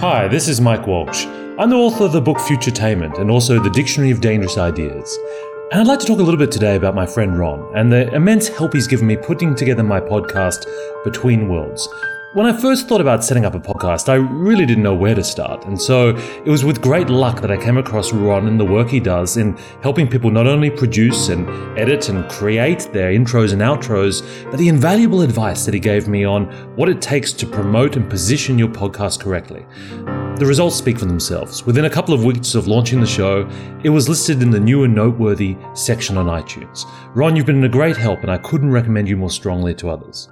Hi, this is Mike Walsh. I'm the author of the book Futuretainment and also the Dictionary of Dangerous Ideas. And I'd like to talk a little bit today about my friend Ron and the immense help he's given me putting together my podcast, Between Worlds. When I first thought about setting up a podcast, I really didn't know where to start. And so it was with great luck that I came across Ron and the work he does in helping people not only produce and edit and create their intros and outros, but the invaluable advice that he gave me on what it takes to promote and position your podcast correctly. The results speak for themselves. Within a couple of weeks of launching the show, it was listed in the new and noteworthy section on iTunes. Ron, you've been a great help, and I couldn't recommend you more strongly to others.